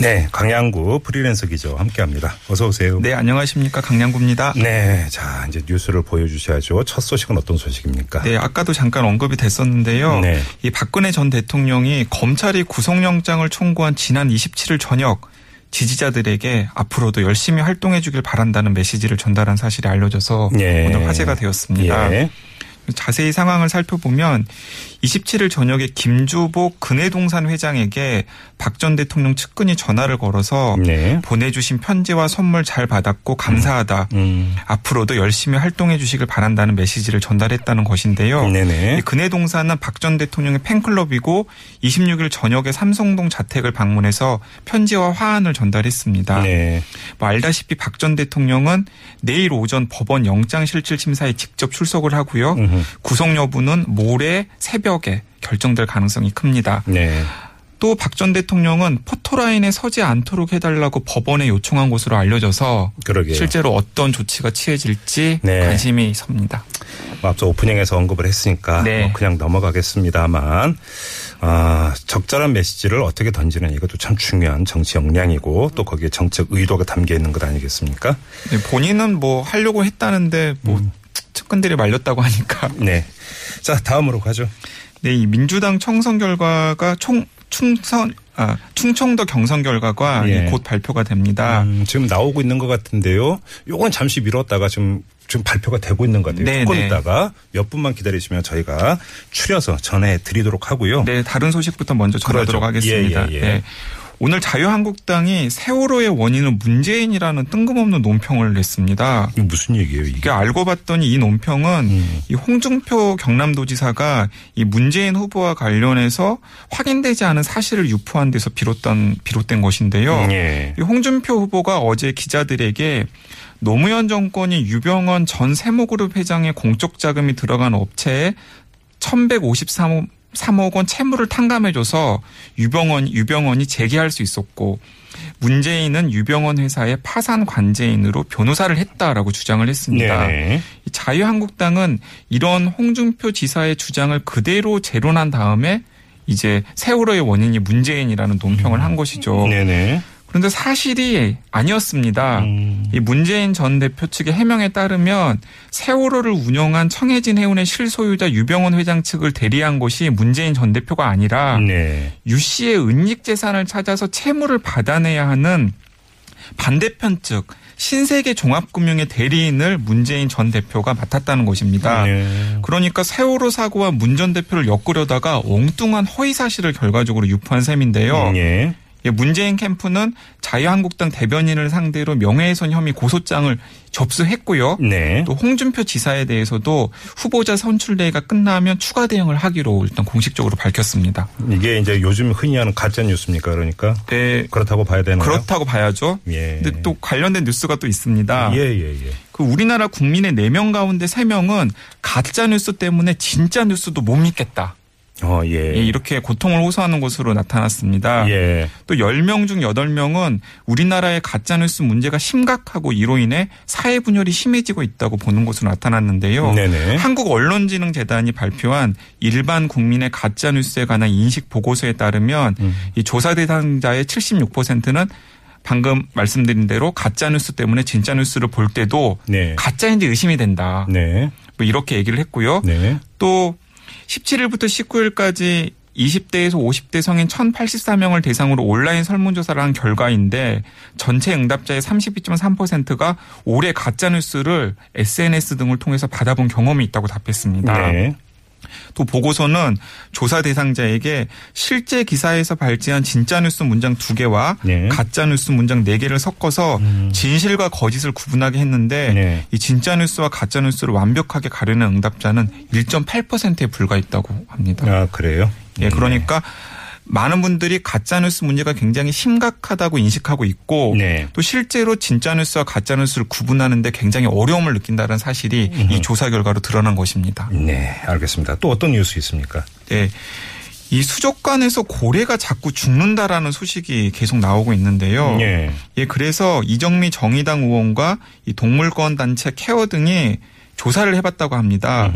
네, 강양구 프리랜서 기자와 함께합니다. 어서 오세요. 네, 안녕하십니까. 강량구입니다. 네, 자 이제 뉴스를 보여주셔야죠. 첫 소식은 어떤 소식입니까? 네, 아까도 잠깐 언급이 됐었는데요. 네. 이 박근혜 전 대통령이 검찰이 구속영장을 청구한 지난 27일 저녁 지지자들에게 앞으로도 열심히 활동해 주길 바란다는 메시지를 전달한 사실이 알려져서 예. 오늘 화제가 되었습니다. 예. 자세히 상황을 살펴보면 27일 저녁에 김주복 근해동산 회장에게 박 전 대통령 측근이 전화를 걸어서 네. 보내주신 편지와 선물 잘 받았고 감사하다. 음. 앞으로도 열심히 활동해 주시길 바란다는 메시지를 전달했다는 것인데요. 네네. 이 근해동산은 박 전 대통령의 팬클럽이고 26일 저녁에 삼성동 자택을 방문해서 편지와 화환을 전달했습니다. 네. 뭐 알다시피 박 전 대통령은 내일 오전 법원 영장실질 심사에 직접 출석을 하고요. 음흠. 구속 여부는 모레 새벽에 결정될 가능성이 큽니다. 네. 또박 전 대통령은 포토라인에 서지 않도록 해달라고 법원에 요청한 것으로 알려져서 그러게요. 실제로 어떤 조치가 취해질지 네. 관심이 섭니다. 뭐 앞서 오프닝에서 언급을 했으니까 네. 뭐 그냥 넘어가겠습니다만 아, 적절한 메시지를 어떻게 던지는 이것도 참 중요한 정치 역량이고 또 거기에 정책 의도가 담겨 있는 것 아니겠습니까? 네, 본인은 뭐 하려고 했다는데 뭐 음. 측근들이 말렸다고 하니까 네. 자 다음으로 가죠. 네, 이 민주당 청선 결과가 총 충선 아, 충청도 경선 결과가 예. 곧 발표가 됩니다. 음, 지금 나오고 있는 것 같은데요. 요건 잠시 미뤘다가 지금 지금 발표가 되고 있는 것 같아요. 네, 조금 네. 있다가 몇 분만 기다리시면 저희가 추려서 전해 드리도록 하고요. 네, 다른 소식부터 먼저 전하도록 그러죠. 하겠습니다. 예, 예, 예. 네. 오늘 자유한국당이 세월호의 원인은 문재인이라는 뜬금없는 논평을 냈습니다. 이게 무슨 얘기예요, 이게? 이게 알고 봤더니 이 논평은 음. 이 홍준표 경남도지사가 이 문재인 후보와 관련해서 확인되지 않은 사실을 유포한 데서 비롯된 비롯된 것인데요. 예. 이 홍준표 후보가 어제 기자들에게 노무현 정권이 유병헌 전 세모그룹 회장의 공적 자금이 들어간 업체에 1153억 3억 원 채무를 탕감해줘서 유병헌 유병헌이 재개할 수 있었고 문재인은 유병헌 회사의 파산 관제인으로 변호사를 했다라고 주장을 했습니다. 네네. 이 자유한국당은 이런 홍준표 지사의 주장을 그대로 재론한 다음에 이제 세월호의 원인이 문재인이라는 논평을 한 것이죠. 네네. 그런데 사실이 아니었습니다. 음. 이 문재인 전 대표 측의 해명에 따르면 세월호를 운영한 청해진 해운의 실소유자 유병헌 회장 측을 대리한 것이 문재인 전 대표가 아니라 네. 유 씨의 은닉 재산을 찾아서 채무를 받아내야 하는 반대편 측 신세계 종합금융의 대리인을 문재인 전 대표가 맡았다는 것입니다. 네. 그러니까 세월호 사고와 문 전 대표를 엮으려다가 엉뚱한 허위 사실을 결과적으로 유포한 셈인데요. 예. 예, 문재인 캠프는 자유한국당 대변인을 상대로 명예훼손 혐의 고소장을 접수했고요. 네. 또 홍준표 지사에 대해서도 후보자 선출대회가 끝나면 추가 대응을 하기로 일단 공식적으로 밝혔습니다. 이게 이제 요즘 흔히 하는 가짜 뉴스입니까? 그러니까 네, 그렇다고 봐야 되나요? 그렇다고 봐야죠. 예. 근데 또 관련된 뉴스가 또 있습니다. 예, 예, 예. 그 우리나라 국민의 4명 가운데 3명은 가짜 뉴스 때문에 진짜 뉴스도 못 믿겠다. 어, 예. 예, 이렇게 고통을 호소하는 것으로 나타났습니다. 예. 또 10명 중 8명은 우리나라의 가짜뉴스 문제가 심각하고 이로 인해 사회 분열이 심해지고 있다고 보는 것으로 나타났는데요. 네네. 한국언론진흥재단이 발표한 일반 국민의 가짜뉴스에 관한 인식 보고서에 따르면 음. 이 조사 대상자의 76%는 방금 말씀드린 대로 가짜 뉴스 때문에 진짜 뉴스를 볼 때도 네. 가짜인지 의심이 된다. 네. 뭐 이렇게 얘기를 했고요. 네. 또 17일부터 19일까지 20대에서 50대 성인 1,084명을 대상으로 온라인 설문조사를 한 결과인데 전체 응답자의 32.3%가 올해 가짜뉴스를 SNS 등을 통해서 받아본 경험이 있다고 답했습니다. 네. 또 보고서는 조사 대상자에게 실제 기사에서 발제한 진짜 뉴스 문장 두 개와 네. 가짜 뉴스 문장 네 개를 섞어서 진실과 거짓을 구분하게 했는데 네. 이 진짜 뉴스와 가짜 뉴스를 완벽하게 가르는 응답자는 1.8%에 불과했다고 합니다. 아, 그래요? 예, 그러니까 많은 분들이 가짜 뉴스 문제가 굉장히 심각하다고 인식하고 있고 네. 또 실제로 진짜 뉴스와 가짜 뉴스를 구분하는데 굉장히 어려움을 느낀다는 사실이 이 조사 결과로 드러난 것입니다. 네, 알겠습니다. 또 어떤 뉴스 있습니까? 네. 이 수족관에서 고래가 자꾸 죽는다라는 소식이 계속 나오고 있는데요. 예. 예, 그래서 이정미 정의당 의원과 이 동물권 단체 케어 등이 조사를 해봤다고 합니다.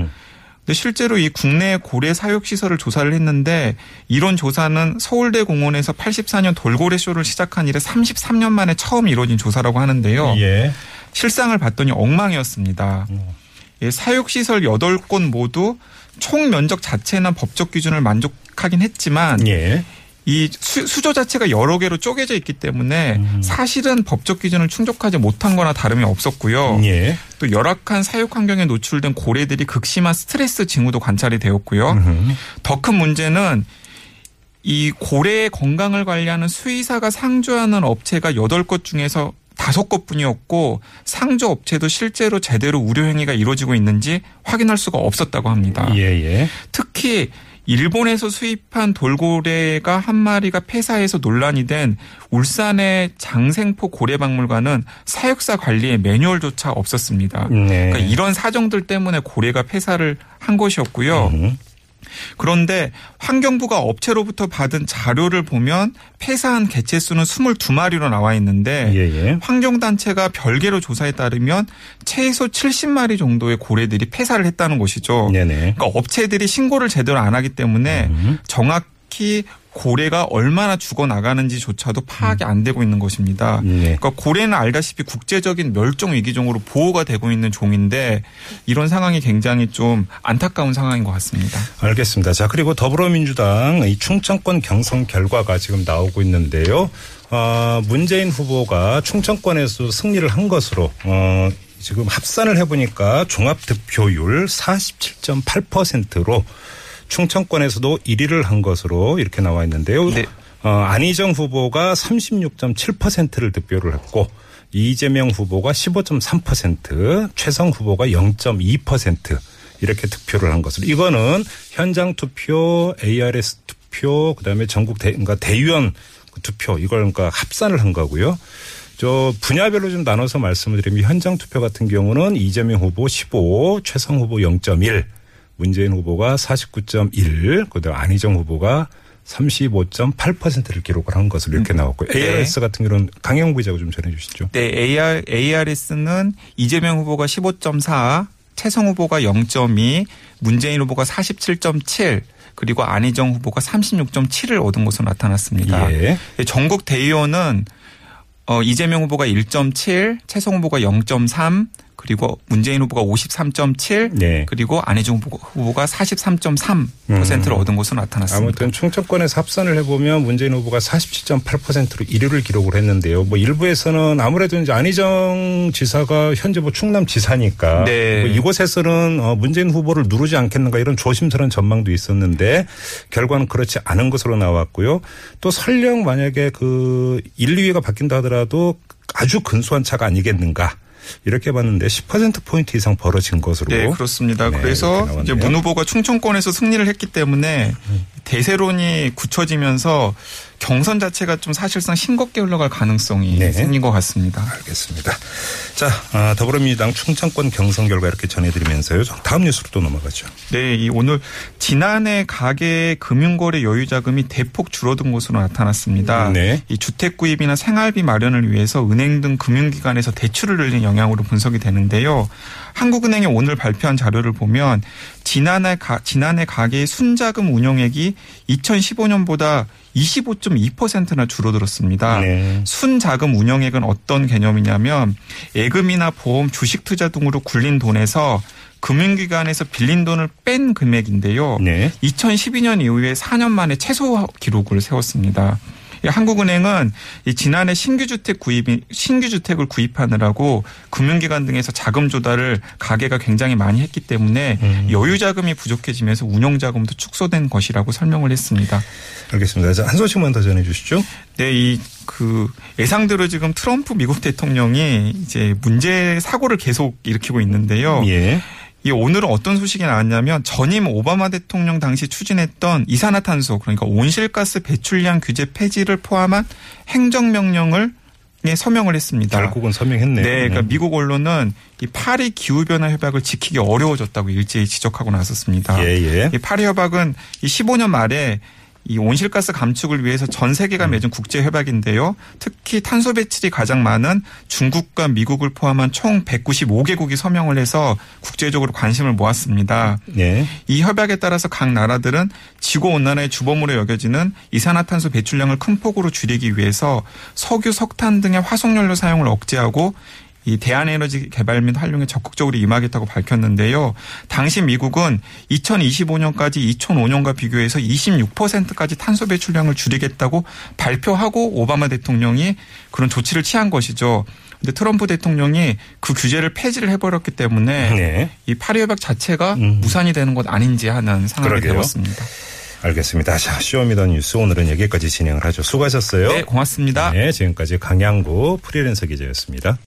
근데 실제로 이 국내 고래 사육 시설을 조사를 했는데 이런 조사는 서울대 공원에서 84년 돌고래 쇼를 시작한 이래 33년 만에 처음 이루어진 조사라고 하는데요. 예. 실상을 봤더니 엉망이었습니다. 예, 사육 시설 8곳 모두 총 면적 자체는 법적 기준을 만족하긴 했지만 예. 이 수, 수조 자체가 여러 개로 쪼개져 있기 때문에 사실은 법적 기준을 충족하지 못한 거나 다름이 없었고요. 예. 또 열악한 사육 환경에 노출된 고래들이 극심한 스트레스 징후도 관찰이 되었고요. 더큰 문제는 이 고래의 건강을 관리하는 수의사가 상주하는 업체가 8곳 중에서 다섯 곳 뿐이었고 상주 업체도 실제로 제대로 우려 행위가 이루어지고 있는지 확인할 수가 없었다고 합니다. 예, 예. 특히 일본에서 수입한 돌고래가 한 마리가 폐사해서 논란이 된 울산의 장생포 고래박물관은 사육사 관리에 매뉴얼조차 없었습니다. 네. 그러니까 이런 사정들 때문에 고래가 폐사를 한 것이었고요. 음. 그런데 환경부가 업체로부터 받은 자료를 보면 폐사한 개체 수는 22마리로 나와 있는데 예, 예. 환경단체가 별개로 조사에 따르면 최소 70마리 정도의 고래들이 폐사를 했다는 것이죠. 네네. 그러니까 업체들이 신고를 제대로 안 하기 때문에 정확히 고래가 얼마나 죽어 나가는지조차도 파악이 안 되고 있는 것입니다. 네. 그러니까 고래는 알다시피 국제적인 멸종 위기종으로 보호가 되고 있는 종인데 이런 상황이 굉장히 좀 안타까운 상황인 것 같습니다. 알겠습니다. 자, 그리고 더불어민주당 이 충청권 경선 결과가 지금 나오고 있는데요. 어, 문재인 후보가 충청권에서 승리를 한 것으로, 어, 지금 합산을 해보니까 종합 득표율 47.8%로 충청권에서도 1위를 한 것으로 이렇게 나와 있는데요. 네. 어, 안희정 후보가 36.7%를 득표를 했고 이재명 후보가 15.3%, 최성 후보가 0.2% 이렇게 득표를 한 것으로 이거는 현장 투표, ARS 투표, 그다음에 전국 대, 그러니까 대의원 투표 이걸 그러니까 합산을 한 거고요. 저 분야별로 좀 나눠서 말씀을 드리면 현장 투표 같은 경우는 이재명 후보 15, 최성 후보 0.1, 문재인 후보가 49.1, 그다음 안희정 후보가 35.8%를 기록을 한 것으로 이렇게 나왔고요. 네. ARS 같은 경우는 강영구 기자가 좀 전해 주시죠. 네, AR, ARS는 이재명 후보가 15.4, 최성 후보가 0.2, 문재인 후보가 47.7, 그리고 안희정 후보가 36.7을 얻은 것으로 나타났습니다. 예. 전국 대의원은 어, 이재명 후보가 1.7, 최성 후보가 0.3, 그리고 문재인 후보가 53.7, 네. 그리고 안희정 후보- 후보가 43.3%를 얻은 것으로 나타났습니다. 음. 아무튼 충청권에서 합산을 해보면 문재인 후보가 47.8%로 1위를 기록을 했는데요. 뭐 일부에서는 아무래도 이제 안희정 지사가 현재 뭐 충남 지사니까 네. 뭐 이곳에서는 어, 문재인 후보를 누르지 않겠는가 이런 조심스러운 전망도 있었는데 결과는 그렇지 않은 것으로 나왔고요. 또 설령 만약에 그 1, 2위가 바뀐다 하더라도 아주 근소한 차가 아니겠는가. 이렇게 봤는데 10% 포인트 이상 벌어진 것으로. 네, 그렇습니다. 네, 그래서. 이제 문 후보가 충청권에서 승리를 했기 때문에 대세론이 굳혀지면서 경선 자체가 좀 사실상 싱겁게 흘러갈 가능성이 네. 생긴 것 같습니다. 알겠습니다. 자, 아, 더불어민주당 충청권 경선 결과 이렇게 전해드리면서요. 다음 뉴스로 또 넘어가죠. 네, 이 오늘 지난해 가계 금융거래 여유 자금이 대폭 줄어든 것으로 나타났습니다. 네. 이 주택 구입이나 생활비 마련을 위해서 은행 등 금융기관에서 대출을 늘린 영향으로 분석이 되는데요. 한국은행이 오늘 발표한 자료를 보면 지난해 가, 지난해 가계의 순자금 운용액이 2015년보다 25.2%나 줄어들었습니다. 네. 순자금 운영액은 어떤 개념이냐면 예금이나 보험, 주식 투자 등으로 굴린 돈에서 금융기관에서 빌린 돈을 뺀 금액인데요. 네. 2012년 이후에 4년 만에 최소 기록을 세웠습니다. 이 한국은행은 이 지난해 신규 주택 구입이 신규 주택을 구입하느라고 금융기관 등에서 자금 조달을 가계가 굉장히 많이 했기 때문에 음. 여유 자금이 부족해지면서 운용 자금도 축소된 것이라고 설명을 했습니다. 알겠습니다. 자, 한 소식만 더 전해 주시죠. 네, 이 그 예상대로 지금 트럼프 미국 대통령이 이제 문제 사고를 계속 일으키고 있는데요. 예. 이 오늘은 어떤 소식이 나왔냐면 전임 오바마 대통령 당시 추진했던 이산화탄소 그러니까 온실가스 배출량 규제 폐지를 포함한 행정명령을 에 서명을 했습니다. 결국은 서명했네요. 네, 그러니까 미국 언론은 이 파리 기후 변화 협약을 지키기 어려워졌다고 일제히 지적하고 나섰습니다. 예, 예. 이 파리 협약은 이 15년 말에 이 온실가스 감축을 위해서 전 세계가 맺은 국제 협약인데요. 특히 탄소 배출이 가장 많은 중국과 미국을 포함한 총 195개국이 서명을 해서 국제적으로 관심을 모았습니다. 예. 이 협약에 따라서 각 나라들은 지구 온난화의 주범으로 여겨지는 이산화탄소 배출량을 큰 폭으로 줄이기 위해서 석유, 석탄 등의 화석연료 사용을 억제하고 이 대한에너지 개발 및 활용에 적극적으로 임하겠다고 밝혔는데요. 당시 미국은 2025년까지 2005년과 비교해서 26%까지 탄소 배출량을 줄이겠다고 발표하고 오바마 대통령이 그런 조치를 취한 것이죠. 근데 트럼프 대통령이 그 규제를 폐지를 해버렸기 때문에 네. 이 파리 협약 자체가 음. 무산이 되는 것 아닌지 하는 상황이 그러게요. 되었습니다. 알겠습니다. 자, 쇼미더뉴스 오늘은 여기까지 진행을 하죠. 수고하셨어요. 네, 고맙습니다. 네, 지금까지 강양구 프리랜서 기자였습니다.